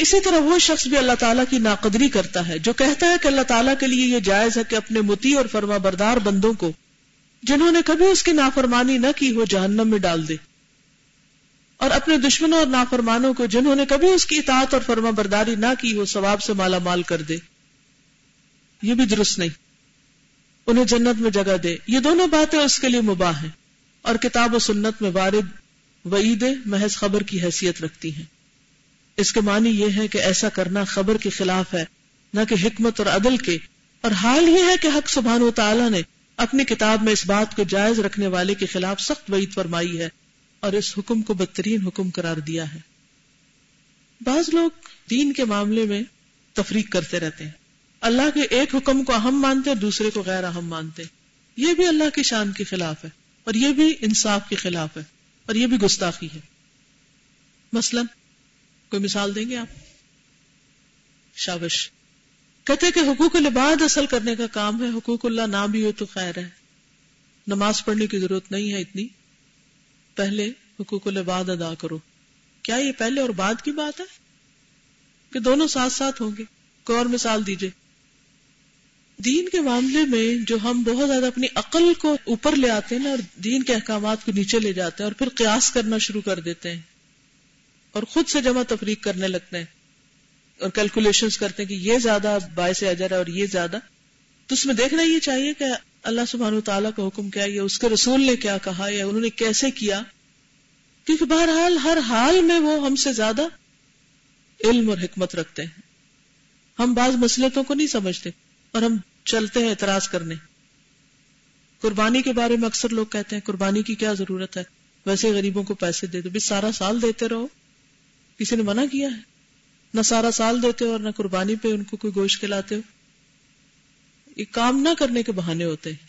اسی طرح وہ شخص بھی اللہ تعالیٰ کی ناقدری کرتا ہے، جو کہتا ہے کہ اللہ تعالیٰ کے لیے یہ جائز ہے کہ اپنے متی اور فرما بردار بندوں کو، جنہوں نے کبھی اس کی نافرمانی نہ کی ہو، جہنم میں ڈال دے۔ اور اپنے دشمنوں اور نافرمانوں کو، جنہوں نے کبھی اس کی اطاعت اور فرما برداری نہ کی ہو، ثواب سے مالا مال کر دے۔ یہ بھی درست نہیں۔ انہیں جنت میں جگہ دے۔ یہ دونوں باتیں اس کے لیے مباح ہیں۔ اور کتاب و سنت میں وارد وعید محض خبر کی حیثیت رکھتی ہیں۔ اس کے معنی یہ ہے کہ ایسا کرنا خبر کے خلاف ہے، نہ کہ حکمت اور عدل کے۔ اور حال یہ ہے کہ حق سبحان و تعالیٰ نے اپنی کتاب میں اس بات کو جائز رکھنے والے کے خلاف سخت وعید فرمائی ہے اور اس حکم کو بدترین حکم قرار دیا ہے۔ بعض لوگ دین کے معاملے میں تفریق کرتے رہتے ہیں۔ اللہ کے ایک حکم کو اہم مانتے دوسرے کو غیر اہم مانتے۔ یہ بھی اللہ کی شان کے خلاف ہے اور یہ بھی انصاف کے خلاف ہے اور یہ بھی گستاخی ہے۔ مثلا کوئی مثال دیں گے آپ؟ شابش. کہتے کہ حقوق العباد اصل کرنے کا کام ہے، حقوق اللہ نہ بھی ہو تو خیر ہے۔ نماز پڑھنے کی ضرورت نہیں ہے اتنی۔ پہلے حقوق العباد ادا کرو۔ کیا یہ پہلے اور بعد کی بات ہے؟ کہ دونوں ساتھ ساتھ ہوں گے۔ کوئی اور مثال دیجیے۔ دین کے معاملے میں جو ہم بہت زیادہ اپنی عقل کو اوپر لے آتے ہیں نا اور دین کے احکامات کو نیچے لے جاتے ہیں اور پھر قیاس کرنا شروع کر دیتے ہیں۔ اور خود سے جمع تفریق کرنے لگتے ہیں اور کیلکولیشن کرتے ہیں کہ یہ زیادہ باعث اجر ہے اور یہ زیادہ۔ تو اس میں دیکھنا یہ چاہیے کہ اللہ سبحانہ و تعالیٰ کا حکم کیا یا اس کے رسول نے کیا کہا یا انہوں نے کیسے کیا؟ کیونکہ بہرحال ہر حال میں وہ ہم سے زیادہ علم اور حکمت رکھتے ہیں۔ ہم بعض مسلطوں کو نہیں سمجھتے اور ہم چلتے ہیں اعتراض کرنے۔ قربانی کے بارے میں اکثر لوگ کہتے ہیں قربانی کی کیا ضرورت ہے؟ ویسے غریبوں کو پیسے دے دو، بھی سارا سال دیتے رہو۔ کسی نے منع کیا ہے؟ نہ سارا سال دیتے ہو اور نہ قربانی پہ ان کو کوئی گوشت کھلاتے ہو۔ یہ کام نہ کرنے کے بہانے ہوتے ہیں۔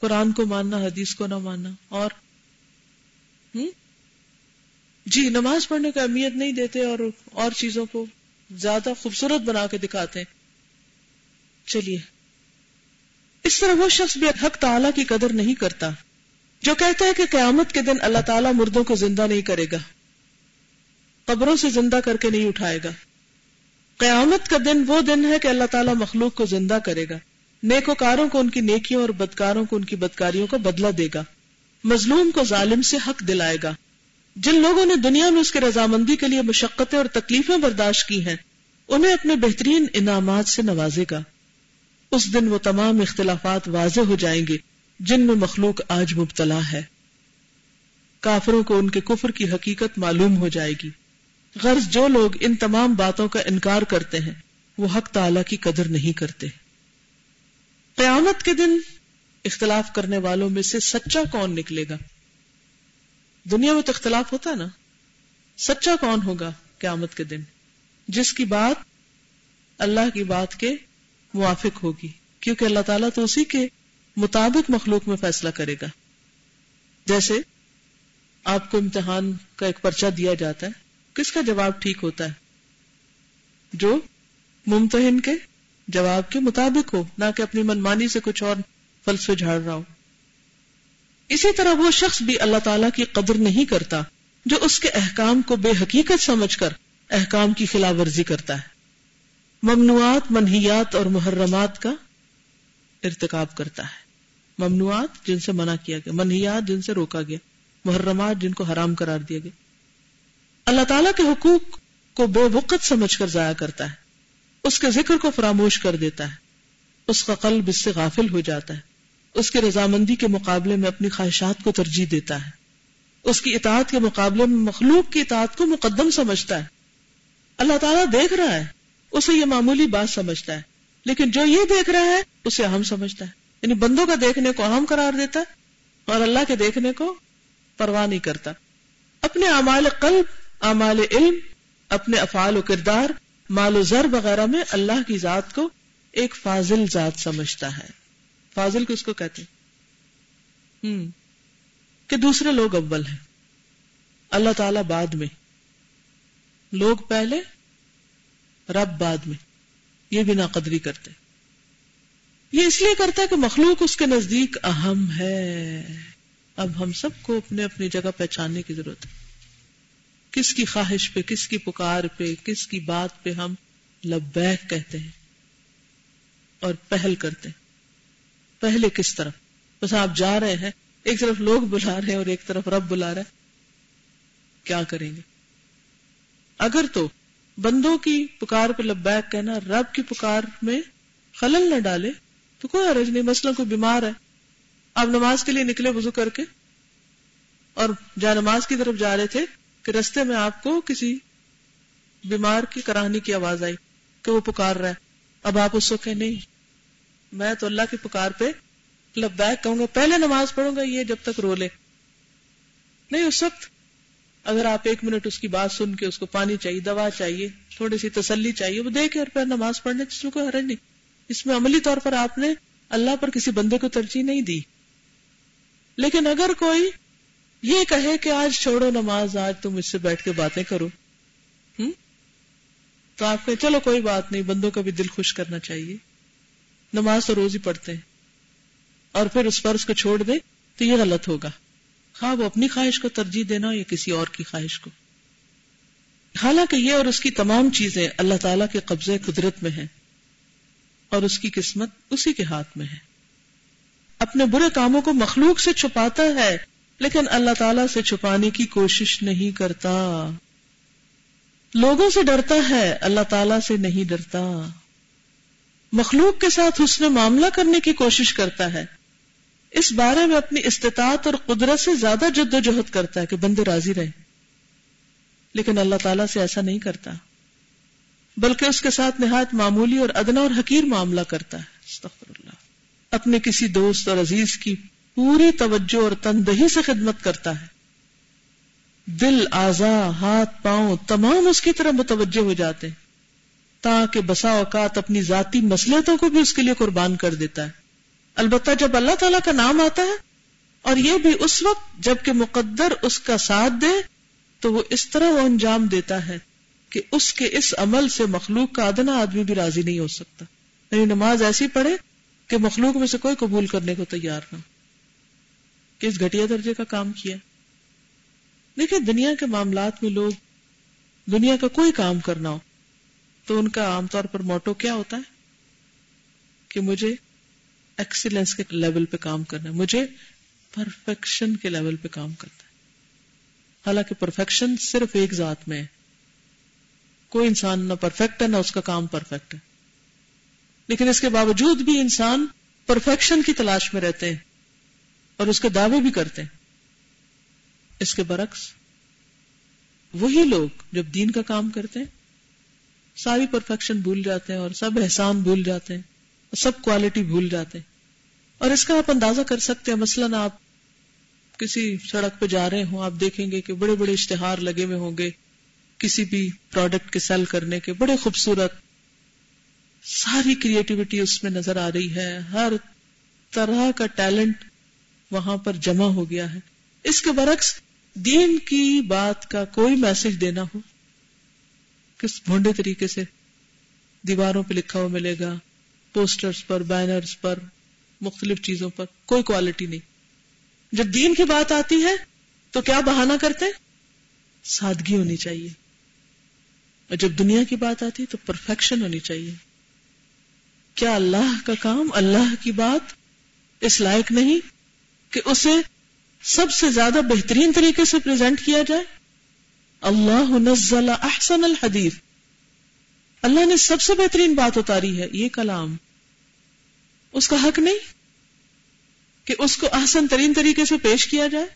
قرآن کو ماننا، حدیث کو نہ ماننا، اور؟ جی نماز پڑھنے کو اہمیت نہیں دیتے اور اور چیزوں کو زیادہ خوبصورت بنا کے دکھاتے ہیں۔ چلیے۔ اس طرح وہ شخص بھی حق تعالیٰ کی قدر نہیں کرتا، جو کہتا ہے کہ قیامت کے دن اللہ تعالیٰ مردوں کو زندہ نہیں کرے گا۔ قبروں سے زندہ کر کے نہیں اٹھائے گا۔ قیامت کا دن وہ دن ہے کہ اللہ تعالیٰ مخلوق کو زندہ کرے گا۔ نیکوکاروں کو ان کی نیکیوں اور بدکاروں کو ان کی بدکاریوں کا بدلہ دے گا۔ مظلوم کو ظالم سے حق دلائے گا۔ جن لوگوں نے دنیا میں اس کے رضامندی کے لیے مشقتیں اور تکلیفیں برداشت کی ہیں، انہیں اپنے بہترین انعامات سے نوازے گا۔ اس دن وہ تمام اختلافات واضح ہو جائیں گے، جن میں مخلوق آج مبتلا ہے۔ کافروں کو ان کے کفر کی حقیقت معلوم ہو جائے گی۔ غرض جو لوگ ان تمام باتوں کا انکار کرتے ہیں، وہ حق تعالی کی قدر نہیں کرتے۔ قیامت کے دن اختلاف کرنے والوں میں سے سچا کون نکلے گا؟ دنیا میں تو اختلاف ہوتا نا۔ سچا کون ہوگا قیامت کے دن؟ جس کی بات اللہ کی بات کے موافق ہوگی، کیونکہ اللہ تعالیٰ تو اسی کے مطابق مخلوق میں فیصلہ کرے گا۔ جیسے آپ کو امتحان کا ایک پرچہ دیا جاتا ہے کس کا جواب ٹھیک ہوتا ہے؟ جو ممتحن کے جواب کے مطابق ہو، نہ کہ اپنی منمانی سے کچھ اور فلسفے جھاڑ رہا ہو۔ اسی طرح وہ شخص بھی اللہ تعالی کی قدر نہیں کرتا، جو اس کے احکام کو بے حقیقت سمجھ کر احکام کی خلاف ورزی کرتا ہے۔ ممنوعات منحیات اور محرمات کا ارتکاب کرتا ہے۔ ممنوعات جن سے منع کیا گیا منحیات جن سے روکا گیا، محرمات جن کو حرام قرار دیا گیا۔ اللہ تعالیٰ کے حقوق کو بے وقت سمجھ کر ضائع کرتا ہے، اس کے ذکر کو فراموش کر دیتا ہے، اس کا قلب اس سے غافل ہو جاتا ہے، اس کے رضامندی کے مقابلے میں اپنی خواہشات کو ترجیح دیتا ہے، اس کی اطاعت کے مقابلے میں مخلوق کی اطاعت کو مقدم سمجھتا ہے۔ اللہ تعالیٰ دیکھ رہا ہے، اسے یہ معمولی بات سمجھتا ہے، لیکن جو یہ دیکھ رہا ہے، اسے اہم سمجھتا ہے۔ یعنی بندوں کا دیکھنے کو اہم قرار دیتا ہے، اور اللہ کے دیکھنے کو پرواہ نہیں کرتا۔ اپنے اعمال قلب اعمال علم، اپنے افعال و کردار، مال و زر وغیرہ میں اللہ کی ذات کو ایک فاضل ذات سمجھتا ہے۔ فاضل کس کو کہتے ہوں کہ دوسرے لوگ اول ہیں۔ اللہ تعالی بعد میں۔ لوگ پہلے، رب بعد میں۔ یہ بنا قدری کرتے۔ یہ اس لیے کرتا ہے کہ مخلوق اس کے نزدیک اہم ہے۔ اب ہم سب کو اپنے اپنی جگہ پہچاننے کی ضرورت ہے۔ کس کی خواہش پہ، کس کی پکار پہ، کس کی بات پہ ہم لبیک کہتے ہیں اور پہل کرتے ہیں۔ پہلے کس طرف؟ بس آپ جا رہے ہیں، ایک طرف لوگ بلا رہے ہیں اور ایک طرف رب بلا رہے کیا کریں گے؟ اگر تو بندوں کی پکار پہ لبیک کہنا، رب کی پکار میں خلل نہ ڈالے، تو کوئی عرض نہیں مسئلہ کوئی بیمار ہے، آپ نماز کے لیے نکلے وضو کر کے اور جہاں نماز کی طرف جا رہے تھے کہ رستے میں آپ کو کسی بیمار کی کراہنی کی آواز آئی کہ وہ پکار رہا ہے۔ اب آپ اس کو کہ نہیں۔ میں تو اللہ کی پکار پہ لبیک کہوں گا، پہلے نماز پڑھوں گا، یہ جب تک رو لے۔ نہیں، اس وقت اگر آپ ایک منٹ اس کی بات سن کے اس کو پانی چاہیے، دوا چاہیے، تھوڑی سی تسلی چاہیے، وہ دے کے اور پھر نماز پڑھنے جس میں کوئی حرج نہیں۔ اس میں عملی طور پر آپ نے اللہ پر کسی بندے کو ترجیح نہیں دی۔ لیکن اگر کوئی یہ کہے کہ آج چھوڑو نماز، آج تم اس سے بیٹھ کے باتیں کرو۔ تو آپ کہ چلو کوئی بات نہیں، بندوں کا بھی دل خوش کرنا چاہیے۔ نماز تو روز ہی پڑھتے ہیں۔ اور پھر اس فرض کو چھوڑ دے تو یہ غلط ہوگا۔ ہاں وہ اپنی خواہش کو ترجیح دینا یا کسی اور کی خواہش کو؟ حالانکہ یہ اور اس کی تمام چیزیں اللہ تعالی کے قبضے قدرت میں ہیں۔ اور اس کی قسمت اسی کے ہاتھ میں ہے۔ اپنے برے کاموں کو مخلوق سے چھپاتا ہے۔ لیکن اللہ تعالی سے چھپانے کی کوشش نہیں کرتا۔ لوگوں سے ڈرتا ہے، اللہ تعالی سے نہیں ڈرتا۔ مخلوق کے ساتھ حسن معاملہ کرنے کی کوشش کرتا ہے۔ اس بارے میں اپنی استطاعت اور قدرت سے زیادہ جد و جہد کرتا ہے کہ بندے راضی رہے۔ لیکن اللہ تعالیٰ سے ایسا نہیں کرتا۔ بلکہ اس کے ساتھ نہایت معمولی اور ادنا اور حقیر معاملہ کرتا ہے۔ اللہ۔ اپنے کسی دوست اور عزیز کی پوری توجہ اور تندہی سے خدمت کرتا ہے۔ دل آزا ہاتھ، پاؤں تمام اس کی طرح متوجہ ہو جاتے ہیں، تاکہ بسا اوقات اپنی ذاتی مسلحتوں کو بھی اس کے لیے قربان کر دیتا ہے۔ البتہ جب اللہ تعالیٰ کا نام آتا ہے اور یہ بھی اس وقت جبکہ مقدر اس کا ساتھ دے، تو وہ اس طرح وہ انجام دیتا ہے کہ اس کے اس عمل سے مخلوق کا ادنا آدمی بھی راضی نہیں ہو سکتا۔ یعنی نماز ایسی پڑھے کہ مخلوق میں سے کوئی قبول کرنے کو تیار نہ کس گھٹیا درجے کا کام کیا۔ دیکھیں، دنیا کے معاملات میں لوگ دنیا کا کوئی کام کرنا ہو، تو ان کا عام طور پر موٹو کیا ہوتا ہے؟ کہ مجھے ایکسیلنس کے لیول پہ کام کرنا ہے، مجھے پرفیکشن کے لیول پہ کام کرنا ہے۔ حالانکہ پرفیکشن صرف ایک ذات میں ہے۔ کوئی انسان نہ پرفیکٹ ہے، نہ اس کا کام پرفیکٹ ہے۔ لیکن اس کے باوجود بھی انسان پرفیکشن کی تلاش میں رہتے ہیں۔ اور اس کے دعوے بھی کرتے ہیں۔ اس کے برعکس، وہی لوگ جب دین کا کام کرتے ہیں، ساری پرفیکشن بھول جاتے ہیں اور سب احسان بھول جاتے ہیں اور سب کوالٹی بھول جاتے ہیں۔ اور اس کا آپ اندازہ کر سکتے ہیں، مثلاً آپ کسی سڑک پہ جا رہے ہوں، آپ دیکھیں گے کہ بڑے بڑے اشتہار لگے ہوئے ہوں گے، کسی بھی پروڈکٹ کے سیل کرنے کے بڑے خوبصورت، ساری کریٹیوٹی اس میں نظر آ رہی ہے۔ ہر طرح کا ٹیلنٹ وہاں پر جمع ہو گیا ہے۔ اس کے برعکس، دین کی بات کا کوئی میسج دینا ہو۔ کس بھونڈے طریقے سے دیواروں پہ لکھا ہوا ملے گا پوسٹرز پر بینرز پر، مختلف چیزوں پر، کوئی کوالٹی نہیں۔ جب دین کی بات آتی ہے، تو کیا بہانہ کرتے؟ سادگی ہونی چاہیے۔ اور جب دنیا کی بات آتی، تو پرفیکشن ہونی چاہیے۔ کیا اللہ کا کام، اللہ کی بات اس لائق نہیں؟ کہ اسے سب سے زیادہ بہترین طریقے سے پریزنٹ کیا جائے۔ اللہ نزل احسن الحدیث۔ اللہ نے سب سے بہترین بات اتاری ہے، یہ کلام۔ اس کا حق نہیں کہ اس کو احسن ترین طریقے سے پیش کیا جائے۔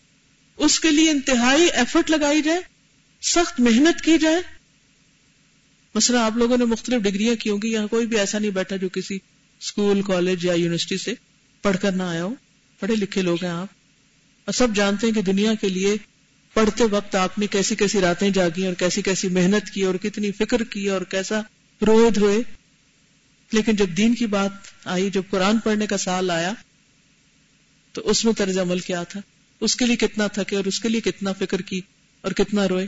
اس کے لیے انتہائی ایفرٹ لگائی جائے۔ سخت محنت کی جائے۔ مثلا آپ لوگوں نے مختلف ڈگریاں کی ہوں گی، یہاں کوئی بھی ایسا نہیں بیٹھا جو کسی اسکول کالج یا یونیورسٹی سے پڑھ کر نہ آیا ہو۔ پڑھے لکھے لوگ ہیں آپ۔ اور سب جانتے ہیں کہ دنیا کے لیے پڑھتے وقت آپ نے کیسی کیسی راتیں جاگی اور کیسی کیسی محنت کی اور کتنی فکر کی اور کیسا روئے دھوئے۔ لیکن جب دین کی بات آئی، جب قرآن پڑھنے کا سال آیا، تو اس میں طرز عمل کیا تھا؟ اس کے لیے کتنا تھکے اور اس کے لیے کتنا فکر کی اور کتنا روئے؟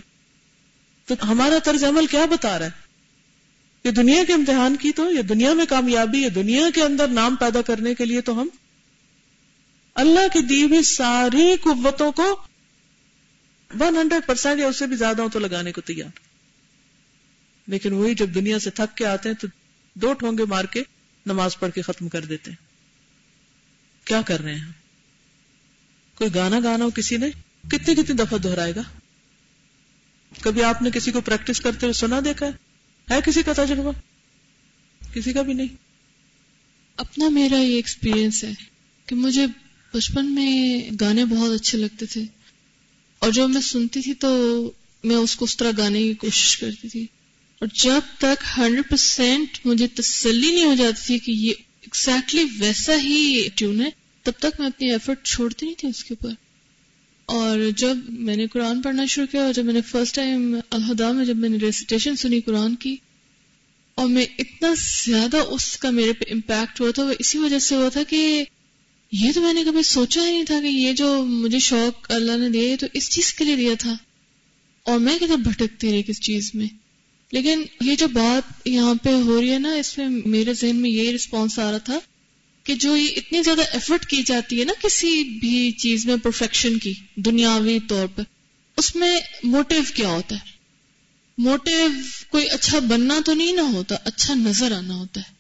تو ہمارا طرز عمل کیا بتا رہا ہے؟ کہ دنیا کے امتحان کی تو یا دنیا میں کامیابی یا دنیا کے اندر نام پیدا کرنے کے لیے تو ہم اللہ کی دی ہوئی ساری قوتوں کو ون ہنڈریڈ پرسینٹ یا اس سے بھی زیادہ ہو تو لگانے کو تیار۔ لیکن وہی جب دنیا سے تھک کے آتے ہیں تو دو ٹھونگے مار کے نماز پڑھ کے ختم کر دیتے ہیں۔ کیا کر رہے ہیں؟ کوئی گانا گانا ہو کسی نے؟ کتنی کتنی دفعہ دہرائے گا؟ کبھی آپ نے کسی کو پریکٹس کرتے ہوئے سنا دیکھا ہے؟ ہے کسی کا تجربہ؟ کسی کا بھی نہیں۔ اپنا میرا یہ ایکسپیرینس ہے کہ مجھے بچپن میں گانے بہت اچھے لگتے تھے۔ اور جب میں سنتی تھی تو میں اس کو اس طرح گانے کی کوشش کرتی تھی۔ اور جب تک ہنڈریڈ پرسینٹ مجھے تسلی نہیں ہو جاتی تھی کہ یہ ایکزیکٹلی ویسا ہی ٹیون ہے، تب تک میں اپنی ایفرٹ چھوڑتی نہیں تھی اس کے اوپر۔ اور جب میں نے قرآن پڑھنا شروع کیا اور جب میں نے فرسٹ ٹائم الہدا میں جب میں نے ریسیٹیشن سنی قرآن کی، اور میں اتنا زیادہ اس کا میرے پہ امپیکٹ ہوا تھا، وہ اسی وجہ سے ہوا تھا کہ یہ تو میں نے کبھی سوچا ہی نہیں تھا کہ یہ جو مجھے شوق اللہ نے دیا یہ تو اس چیز کے لیے دیا تھا۔ اور میں کتنا بھٹکتی رہی کس چیز میں۔ لیکن یہ جو بات یہاں پہ ہو رہی ہے نا، اس میں میرے ذہن میں یہ رسپانس آ رہا تھا کہ جو یہ اتنی زیادہ ایفرٹ کی جاتی ہے نا کسی بھی چیز میں پرفیکشن کی، دنیاوی طور پر اس میں موٹیو کیا ہوتا ہے؟ موٹیو کوئی اچھا بننا تو نہیں نہ ہوتا اچھا نظر آنا ہوتا ہے۔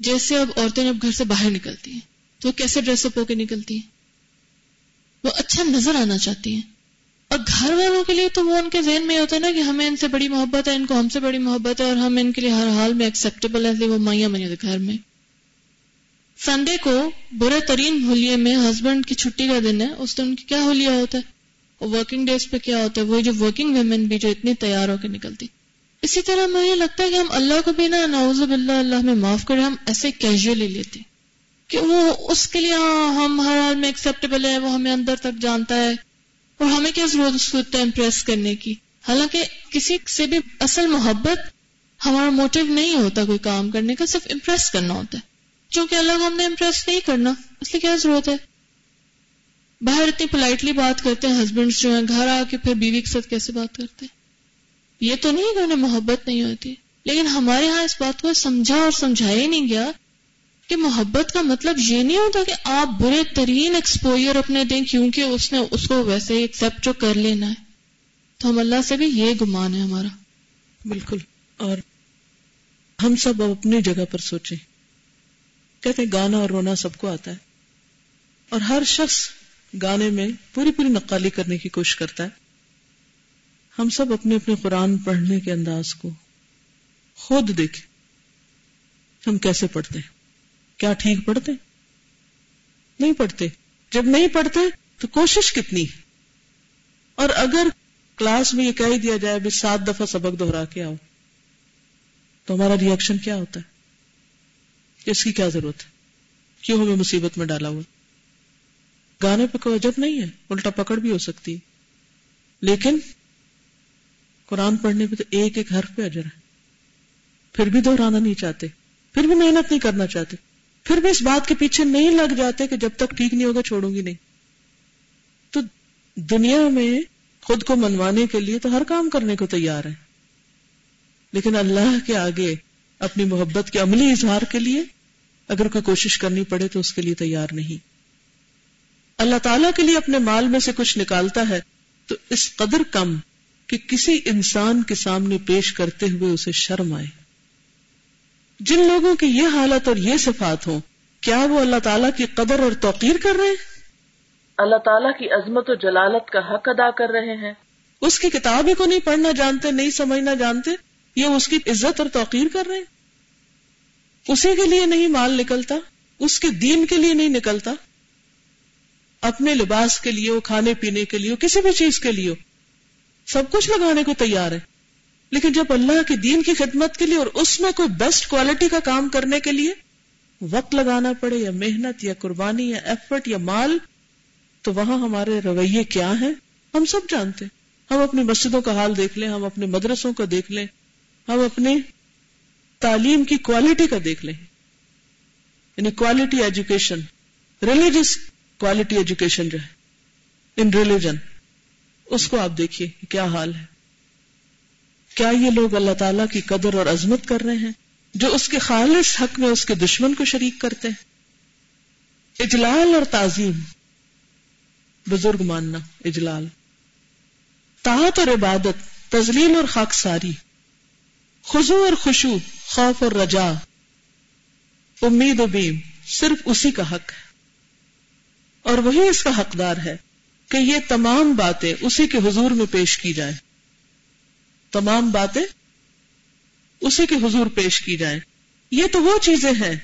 جیسے اب عورتیں جب گھر سے باہر نکلتی ہیں تو کیسے ڈریس اپ ہو کے نکلتی ہیں؟ وہ اچھا نظر آنا چاہتی ہیں۔ اور گھر والوں کے لیے تو وہ ان کے ذہن میں ہوتا ہے نا کہ ہمیں ان سے بڑی محبت ہے، ان کو ہم سے بڑی محبت ہے اور ہم ان کے لیے ہر حال میں ایکسپٹیبل ہے وہ مائیا بنی گھر میں۔ سنڈے کو برے ترین ہولیے میں ہسبینڈ کی چھٹی کا دن ہے، اس دن کی کیا ہولیا ہوتا ہے؟ ورکنگ ڈیز پہ کیا ہوتا ہے؟ وہ جو ورکنگ ویمن بھی جو اتنی تیار ہو کے نکلتی۔ اسی طرح مجھے لگتا ہے کہ ہم اللہ کو بھی نا ناوز باللہ اللہ میں معاف کرے ہم ایسے کیجولی لیتے کہ وہ اس کے لیے ہاں ہم ہر حال میں ایکسپٹیبل ہے وہ ہمیں اندر تک جانتا ہے اور ہمیں کیا ضرورت اس کو اتنا امپریس کرنے کی؟ حالانکہ کسی سے بھی اصل محبت ہمارا موٹو نہیں ہوتا کوئی کام کرنے کا، صرف امپریس کرنا ہوتا ہے۔ چونکہ اللہ کو ہم نے امپریس نہیں کرنا، اس لیے کیا ضرورت ہے؟ باہر اتنی پولائٹلی بات کرتے ہیں ہسبینڈ جو ہیں، گھر آ کے پھر بیوی کے ساتھ کیسے بات کرتے ہیں؟ یہ تو نہیں کہ انہیں محبت نہیں ہوتی، لیکن ہمارے ہاں اس بات کو سمجھا اور سمجھایا ہی نہیں گیا کہ محبت کا مطلب یہ نہیں ہوتا کہ آپ برے ترین ایکسپوئر اپنے دیں کیونکہ اس نے اس کو ویسے ایکسپٹ جو کر لینا ہے۔ تو ہم اللہ سے بھی یہ گمان ہے ہمارا۔ بالکل۔ اور ہم سب اب اپنی جگہ پر سوچیں۔ کہتے ہیں گانا اور رونا سب کو آتا ہے۔ اور ہر شخص گانے میں پوری پوری نقالی کرنے کی کوشش کرتا ہے۔ ہم سب اپنے اپنے قرآن پڑھنے کے انداز کو خود دیکھیں۔ ہم کیسے پڑھتے ہیں؟ کیا ٹھیک پڑھتے؟ نہیں پڑھتے۔ جب نہیں پڑھتے تو کوشش کتنی؟ اور اگر کلاس میں یہ کہہ دیا جائے بھی سات دفعہ سبق دوہرا کے آؤ، تو ہمارا ریئیکشن کیا ہوتا ہے؟ اس کی کیا ضرورت ہے؟ کیوں ہمیں مصیبت میں ڈالا ہوا؟ گانے پہ کوئی عجب نہیں ہے، الٹا پکڑ بھی ہو سکتی۔ لیکن قرآن پڑھنے پہ تو ایک ایک حرف پہ اجر ہے۔ پھر بھی دہرانا نہیں چاہتے، پھر بھی محنت نہیں کرنا چاہتے۔ پھر بھی اس بات کے پیچھے نہیں لگ جاتے کہ جب تک ٹھیک نہیں ہوگا چھوڑوں گی نہیں۔ تو دنیا میں خود کو منوانے کے لیے تو ہر کام کرنے کو تیار ہے۔ لیکن اللہ کے آگے اپنی محبت کے عملی اظہار کے لیے اگر کوئی کوشش کرنی پڑے تو اس کے لیے تیار نہیں۔ اللہ تعالی کے لیے اپنے مال میں سے کچھ نکالتا ہے تو اس قدر کم کہ کسی انسان کے سامنے پیش کرتے ہوئے اسے شرم آئے۔ جن لوگوں کی یہ حالت اور یہ صفات ہوں کیا وہ اللہ تعالیٰ کی قدر اور توقیر کر رہے ہیں؟ اللہ تعالیٰ کی عظمت و جلالت کا حق ادا کر رہے ہیں۔ اس کی کتاب ہی کو نہیں پڑھنا جانتے نہیں سمجھنا جانتے یہ اس کی عزت اور توقیر کر رہے ہیں؟ اسی کے لیے نہیں مال نکلتا اس کے دین کے لیے نہیں نکلتا۔ اپنے لباس کے لیے کھانے پینے کے لیے کسی بھی چیز کے لیے۔ سب کچھ لگانے کو تیار ہے۔ لیکن جب اللہ کے دین کی خدمت کے لیے اور اس میں کوئی بیسٹ کوالٹی کا کام کرنے کے لیے وقت لگانا پڑے یا محنت یا قربانی یا ایفرٹ یا مال، تو وہاں ہمارے رویے کیا ہیں؟ ہم سب جانتے۔ ہم اپنی مسجدوں کا حال دیکھ لیں، ہم اپنے مدرسوں کا دیکھ لیں، ہم اپنے تعلیم کی کوالٹی کا دیکھ لیں۔ یعنی quality education religious quality education جو ہے ان ریلیجن اس کو آپ دیکھیے، کیا حال ہے؟ کیا یہ لوگ اللہ تعالیٰ کی قدر اور عظمت کر رہے ہیں جو اس کے خالص حق میں اس کے دشمن کو شریک کرتے ہیں؟ اجلال اور تعظیم، بزرگ ماننا، اجلال۔ طاعت اور عبادت تزلیل اور خاک ساری۔ خزو اور خوشو خوف اور رجا امید و بیم، صرف اسی کا حق ہے۔ اور وہی اس کا حقدار ہے کہ یہ تمام باتیں اسی کے حضور میں پیش کی جائیں۔ تمام باتیں اسی کے حضور پیش کی جائیں۔ یہ تو وہ چیزیں ہیں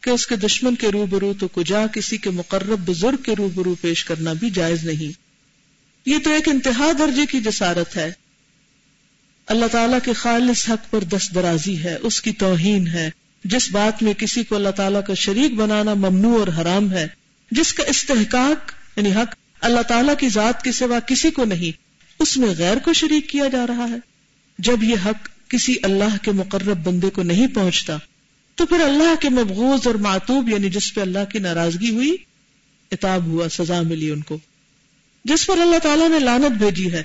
کہ اس کے دشمن کے روبرو تو کجا کسی کے مقرب بزرگ کے روبرو پیش کرنا بھی جائز نہیں۔ یہ تو ایک انتہا درجے کی جسارت ہے۔ اللہ تعالیٰ کے خالص حق پر دست درازی ہے، اس کی توہین ہے۔ جس بات میں کسی کو اللہ تعالیٰ کا شریک بنانا ممنوع اور حرام ہے، جس کا استحقاق یعنی حق، اللہ تعالیٰ کی ذات کے سوا کسی کو نہیں، اس میں غیر کو شریک کیا جا رہا ہے۔ جب یہ حق کسی اللہ کے مقرب بندے کو نہیں پہنچتا، تو پھر اللہ کے مبغوض اور معتوب یعنی جس پہ اللہ کی ناراضگی ہوئی اتاب ہوا، سزا ملی ان کو۔ جس پر اللہ تعالیٰ نے لانت بھیجی ہے،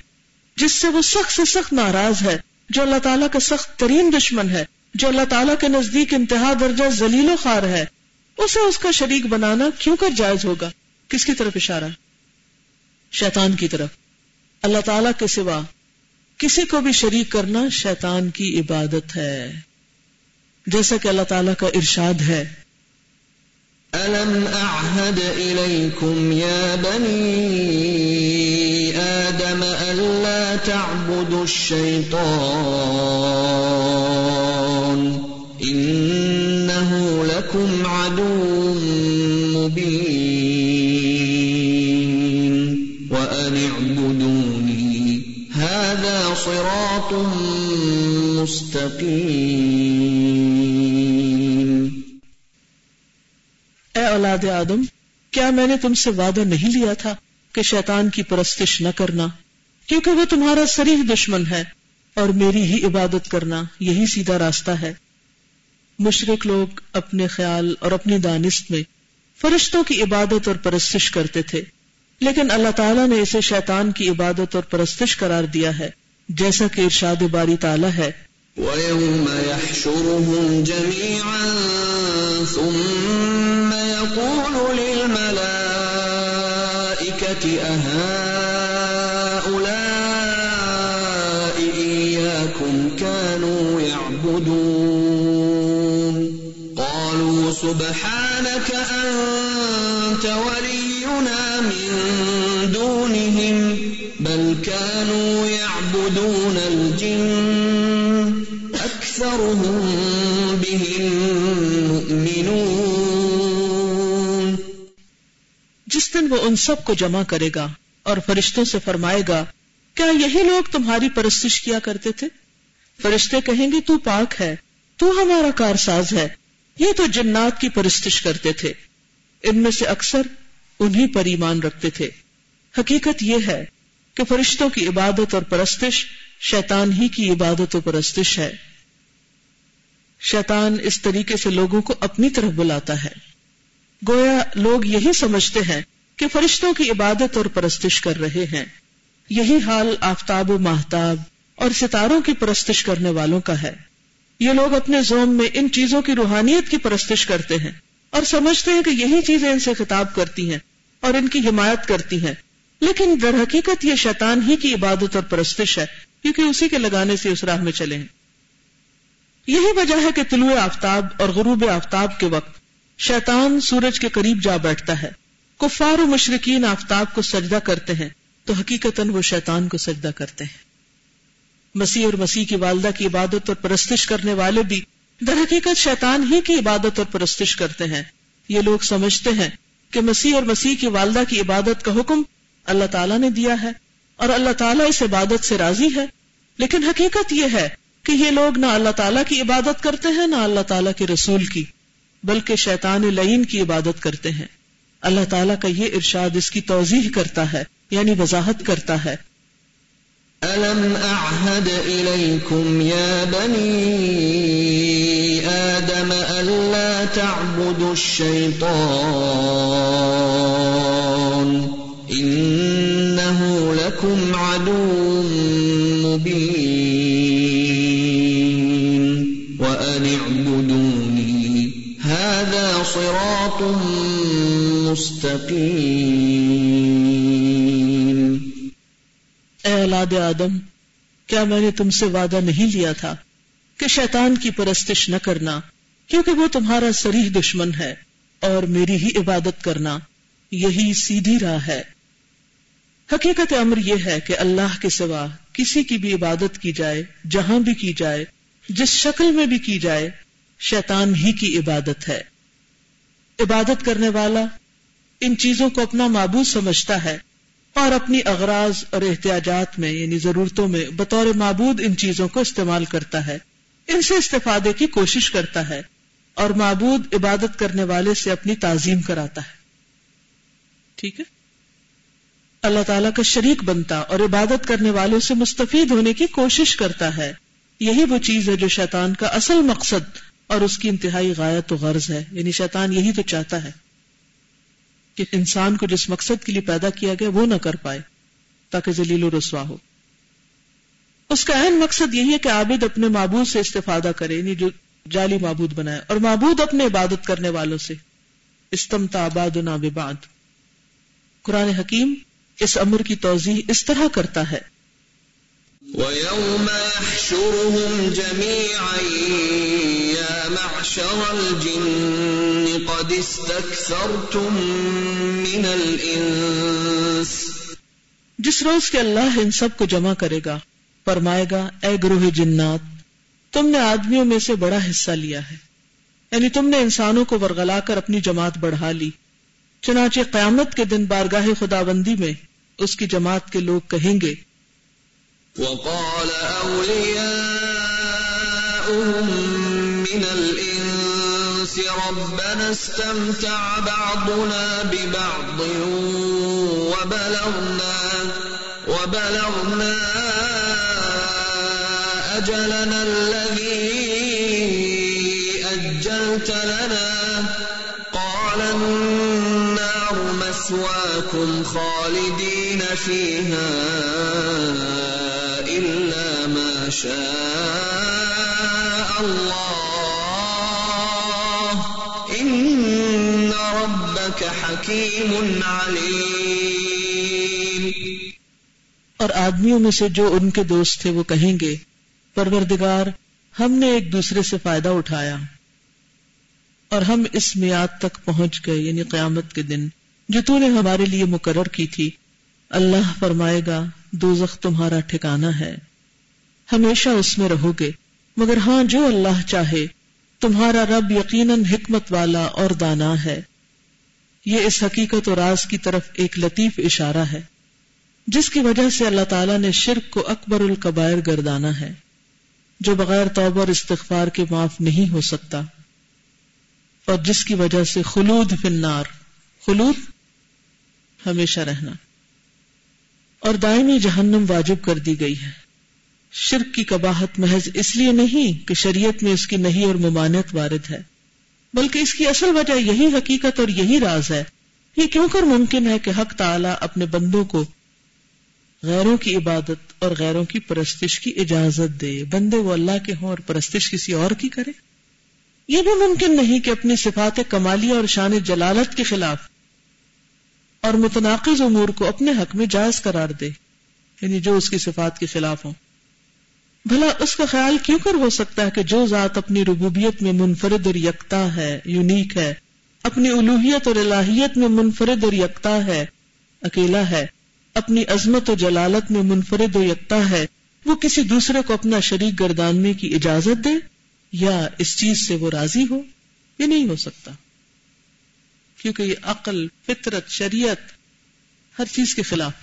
جس سے وہ سخت سے سخت ناراض ہے، جو اللہ تعالیٰ کا سخت ترین دشمن ہے، جو اللہ تعالیٰ کے نزدیک انتہا درجہ ذلیل و خار ہے، اسے اس کا شریک بنانا کیوں کر جائز ہوگا؟ کس کی طرف اشارہ؟ شیطان کی طرف۔ اللہ تعالی کے سوا کسی کو بھی شریک کرنا شیطان کی عبادت ہے۔ جیسا کہ اللہ تعالیٰ کا ارشاد ہے۔ أَلَمْ أَعْهَدْ إِلَيْكُمْ يَا بَنِي آدَمَ أَلَّا تَعْبُدُوا الشَّيْطَانِ إِنَّهُ لَكُمْ عَدُوٌ مُبِينٌ صِرَاطٌ اے اولاد آدم، کیا میں نے تم سے وعدہ نہیں لیا تھا کہ شیطان کی پرستش نہ کرنا؟ کیونکہ وہ تمہارا سریح دشمن ہے اور میری ہی عبادت کرنا یہی سیدھا راستہ ہے۔ مشرق لوگ اپنے خیال اور اپنی دانست میں فرشتوں کی عبادت اور پرستش کرتے تھے، لیکن اللہ تعالیٰ نے اسے شیطان کی عبادت اور پرستش قرار دیا ہے۔ جیسا کہ ارشاد باری تعالیٰ ہے۔ وَيَوْمَ يَحْشُرُهُمْ جَمِيعًا ثُمَّ يَقُولُ لِلْمَلَائِكَةِ أَهَٰؤُلَاءِ إِيَّاكُمْ كَانُوا يَعْبُدُونَ قَالُوا سُبْحَانَكَ أَنتَ وَلِيُّنَا مِن وہ ان سب کو جمع کرے گا اور فرشتوں سے فرمائے گا، کیا یہی لوگ تمہاری پرستش کیا کرتے تھے؟ فرشتے کہیں گے، تو پاک ہے، تو ہمارا کارساز ہے، یہ تو جنات کی پرستش کرتے تھے۔ ان میں سے اکثر انہی پر ایمان رکھتے تھے۔ حقیقت یہ ہے کہ فرشتوں کی عبادت اور پرستش شیطان ہی کی عبادت و پرستش ہے۔ شیطان اس طریقے سے لوگوں کو اپنی طرف بلاتا ہے۔ گویا لوگ یہی سمجھتے ہیں کہ فرشتوں کی عبادت اور پرستش کر رہے ہیں۔ یہی حال آفتاب و محتاب اور ستاروں کی پرستش کرنے والوں کا ہے۔ یہ لوگ اپنے زوم میں ان چیزوں کی روحانیت کی پرستش کرتے ہیں اور سمجھتے ہیں کہ یہی چیزیں ان سے خطاب کرتی ہیں اور ان کی حمایت کرتی ہیں۔ لیکن در حقیقت یہ شیطان ہی کی عبادت اور پرستش ہے، کیونکہ اسی کے لگانے سے اس راہ میں چلے ہیں۔ یہی وجہ ہے کہ طلوع آفتاب اور غروب آفتاب کے وقت شیطان سورج کے قریب جا بیٹھتا ہے۔ کفار و مشرقین آفتاب کو سجدہ کرتے ہیں، تو حقیقت وہ شیطان کو سجدہ کرتے ہیں۔ مسیح اور مسیح کی والدہ کی عبادت اور پرستش کرنے والے بھی در حقیقت شیطان ہی کی عبادت اور پرستش کرتے ہیں۔ یہ لوگ سمجھتے ہیں کہ مسیح اور مسیح کی والدہ کی عبادت کا حکم اللہ تعالیٰ نے دیا ہے اور اللہ تعالیٰ اس عبادت سے راضی ہے۔ لیکن حقیقت یہ ہے کہ یہ لوگ نہ اللہ تعالیٰ کی عبادت کرتے ہیں، نہ اللہ تعالیٰ کے رسول کی، بلکہ شیطان لعین کی عبادت کرتے ہیں۔ اللہ تعالیٰ کا یہ ارشاد اس کی توضیح کرتا ہے یعنی وضاحت کرتا ہے۔ أَلَمْ أَعْهَدْ إِلَيْكُمْ يَا بَنِي آدَمَ أَلَّا تَعْبُدُوا الشَّيْطَانَ إِنَّهُ لَكُمْ عَدُوٌّ مُبِينٌ وَأَنِ اعْبُدُونِي هَذَا صِرَاطٌ مُسْتَقِيمٌ اے اولاد آدم، کیا میں نے تم سے وعدہ نہیں لیا تھا کہ شیطان کی پرستش نہ کرنا، کیونکہ وہ تمہارا سریح دشمن ہے اور میری ہی عبادت کرنا یہی سیدھی راہ ہے۔ حقیقت امر یہ ہے کہ اللہ کے سوا کسی کی بھی عبادت کی جائے، جہاں بھی کی جائے، جس شکل میں بھی کی جائے، شیطان ہی کی عبادت ہے۔ عبادت کرنے والا ان چیزوں کو اپنا معبود سمجھتا ہے اور اپنی اغراض اور احتیاجات میں یعنی ضرورتوں میں بطور معبود ان چیزوں کو استعمال کرتا ہے۔ ان سے استفادے کی کوشش کرتا ہے اور معبود عبادت کرنے والے سے اپنی تعظیم کراتا ہے۔ ٹھیک ہے؟ اللہ تعالیٰ کا شریک بنتا اور عبادت کرنے والوں سے مستفید ہونے کی کوشش کرتا ہے۔ یہی وہ چیز ہے جو شیطان کا اصل مقصد اور اس کی انتہائی غایت و غرض ہے۔ یعنی شیطان یہی تو چاہتا ہے۔ کہ انسان کو جس مقصد کے لیے پیدا کیا گیا وہ نہ کر پائے تاکہ ذلیل و رسوا ہو۔ اس کا اہم مقصد یہی ہے کہ عابد اپنے معبود سے استفادہ کرے یعنی جو جعلی معبود بنائے، اور معبود اپنے عبادت کرنے والوں سے۔ استمتا آباد باد قرآن حکیم اس امر کی توضیح اس طرح کرتا ہے۔ وَيَوْمَ يَحْشُرُهُمْ جَمِيعًا يَا مَعْشَرَ الْجِنِّ قَدِ اسْتَكْثَرْتُم مِّنَ الْإِنسِ جس روز کے اللہ ان سب کو جمع کرے گا، فرمائے گا، اے گروہ جنات، تم نے آدمیوں میں سے بڑا حصہ لیا ہے۔ یعنی تم نے انسانوں کو ورگلا کر اپنی جماعت بڑھا لی۔ چنانچہ قیامت کے دن بارگاہ خدا بندی میں اس کی جماعت کے لوگ کہیں گے وقال أولياؤهم من الإنس ربنا استمتع بعضنا ببعض وبلغنا وبلغنا أجلنا الذي أجلت لنا قال النار مسواكم خالدين فيها شاء الله. إن ربك حكيم عليم. اور آدمیوں میں سے جو ان کے دوست تھے وہ کہیں گے، پروردگار، ہم نے ایک دوسرے سے فائدہ اٹھایا اور ہم اس میاد تک پہنچ گئے یعنی قیامت کے دن، جو تو نے ہمارے لیے مقرر کی تھی۔ اللہ فرمائے گا، دوزخ تمہارا ٹھکانہ ہے۔ ہمیشہ اس میں رہو گے۔ مگر ہاں جو اللہ چاہے، تمہارا رب یقیناً حکمت والا اور دانا ہے۔ یہ اس حقیقت اور راز کی طرف ایک لطیف اشارہ ہے، جس کی وجہ سے اللہ تعالیٰ نے شرک کو اکبر القبائر گردانا ہے، جو بغیر توبہ اور استغفار کے معاف نہیں ہو سکتا۔ اور جس کی وجہ سے خلود فنار خلود ہمیشہ رہنا۔ اور دائمی جہنم واجب کر دی گئی ہے۔ شرک کی کباہت محض اس لیے نہیں کہ شریعت میں اس کی نہیں اور ممانعت وارد ہے، بلکہ اس کی اصل وجہ یہی حقیقت اور یہی راز ہے۔ یہ کیوں کر ممکن ہے کہ حق تعالی اپنے بندوں کو غیروں کی عبادت اور غیروں کی پرستش کی اجازت دے، بندے وہ اللہ کے ہوں اور پرستش کسی اور کی کرے؟ یہ بھی ممکن نہیں کہ اپنی صفات کمالی اور شان جلالت کے خلاف اور متناقض امور کو اپنے حق میں جائز قرار دے یعنی جو اس کی صفات کے خلاف ہوں۔ بھلا اس کا خیال کیوں کر ہو سکتا ہے کہ جو ذات اپنی ربوبیت میں منفرد اور یکتا ہے، یونیک ہے، اپنی الوحیت اور الہیت میں منفرد اور یکتا ہے، اکیلا ہے، اپنی عظمت و جلالت میں منفرد و یکتا ہے، وہ کسی دوسرے کو اپنا شریک گرداننے کی اجازت دے یا اس چیز سے وہ راضی ہو؟ یہ نہیں ہو سکتا۔ کیونکہ یہ عقل، فطرت، شریعت ہر چیز کے خلاف۔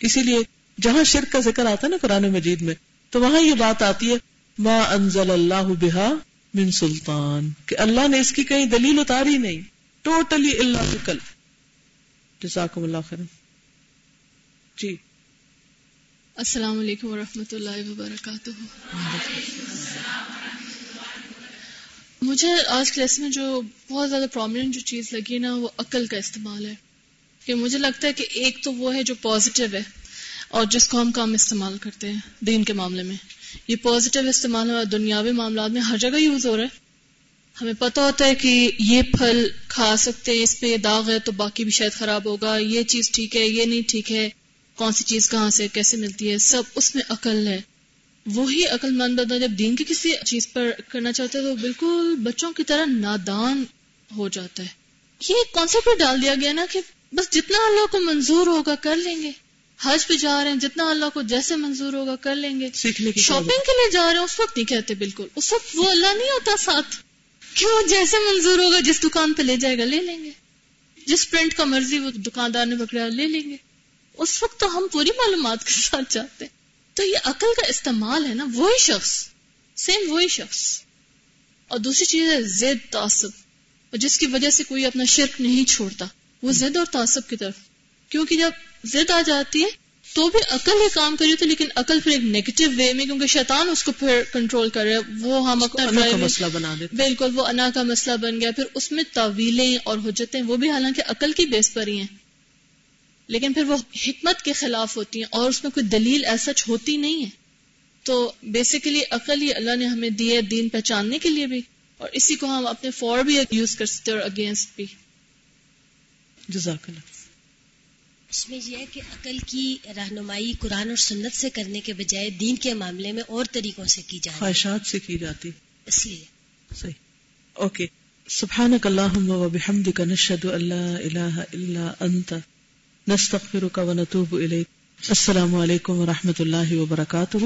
اسی لیے جہاں شرک کا ذکر آتا ہے نا قرآن مجید میں تو وہاں یہ بات آتی ہے، ما انزل اللہ بہا من سلطان۔ کہ اللہ نے اس کی کہیں دلیل اتاری نہیں۔ ٹوٹلی اللہ کل جزاکم اللہ خیر جی۔ السلام علیکم ورحمۃ اللہ وبرکاتہ۔ مجھے آج کے لیسن میں جو بہت زیادہ پرومیننٹ جو چیز لگی نا، وہ عقل کا استعمال ہے۔ کہ مجھے لگتا ہے کہ ایک تو وہ ہے جو پازیٹیو ہے۔ اور جس کو ہم کام استعمال کرتے ہیں، دین کے معاملے میں۔ یہ پازیٹیو استعمال ہمارے دنیاوی معاملات میں ہر جگہ یوز ہو رہا ہے۔ ہمیں پتا ہوتا ہے کہ یہ پھل کھا سکتے ہیں، اس پہ داغ ہے تو باقی بھی شاید خراب ہوگا۔ یہ چیز ٹھیک ہے، یہ نہیں ٹھیک ہے، کون سی چیز کہاں سے، کیسے ملتی ہے، سب اس میں عقل ہے۔ وہی عقل مند بندہ جب دین کی کسی چیز پر کرنا چاہتا ہے تو بالکل بچوں کی طرح نادان ہو جاتا ہے۔ یہ کانسیپٹ ڈال دیا گیا نا کہ بس جتنا اللہ کو منظور ہوگا کر لیں گے۔ حج پہ جا رہے ہیں جتنا اللہ کو جیسے منظور ہوگا کر لیں گے۔ سیکھنے کی شاپنگ کے لیے جا رہے ہیں اس وقت نہیں کہتے بالکل۔ اس وقت وہ اللہ نہیں ہوتا ساتھ۔ کیوں؟ جیسے منظور ہوگا جس دکان پہ لے جائے گا لے لیں گے۔ جس پرنٹ کا مرضی وہ دکاندار نے پکڑا لے لیں گے۔ اس وقت تو ہم پوری معلومات کے ساتھ جاتے ہیں۔ تو یہ عقل کا استعمال ہے نا وہی شخص سیم وہی شخص۔ اور دوسری چیز ہے زید تعصب۔ اور جس کی وجہ سے کوئی اپنا شرک نہیں چھوڑتا وہ زد اور تعصب کی طرف۔ کیونکہ جب زد آ جاتی ہے تو بھی عقل ہی کام کری تھی لیکن عقل پھر ایک نیگیٹو وے میں کیونکہ شیطان اس کو پھر کنٹرول کر رہے وہ ہم اپنا مسئلہ بنا دیتے بالکل وہ انا کا مسئلہ بن گیا۔ پھر اس میں تعویلیں اور حجتیں وہ بھی حالانکہ عقل کی بیس پر ہی ہیں۔ لیکن پھر وہ حکمت کے خلاف ہوتی ہیں اور اس میں کوئی دلیل ایسا ہوتی نہیں ہے۔ تو بیسیکلی عقل ہی اللہ نے ہمیں دی ہے دین پہچاننے کے لیے بھی اور اسی کو ہم اپنے فور بھی یوز کر سکتے اور اگینسٹ بھی۔ جزاک اللہ۔ اس میں یہ ہے کہ عقل کی رہنمائی قرآن اور سنت سے کرنے کے بجائے دین کے معاملے میں اور طریقوں سے کی جائے خواہشات سے کی جاتی۔ اس لیے۔ صحیح۔ اوکے۔ سبحانك اللهم وبحمدك نشهد ان لا اله الا انت نستغفرك ونتوب اليك السلام علیکم ورحمۃ اللہ وبرکاتہ۔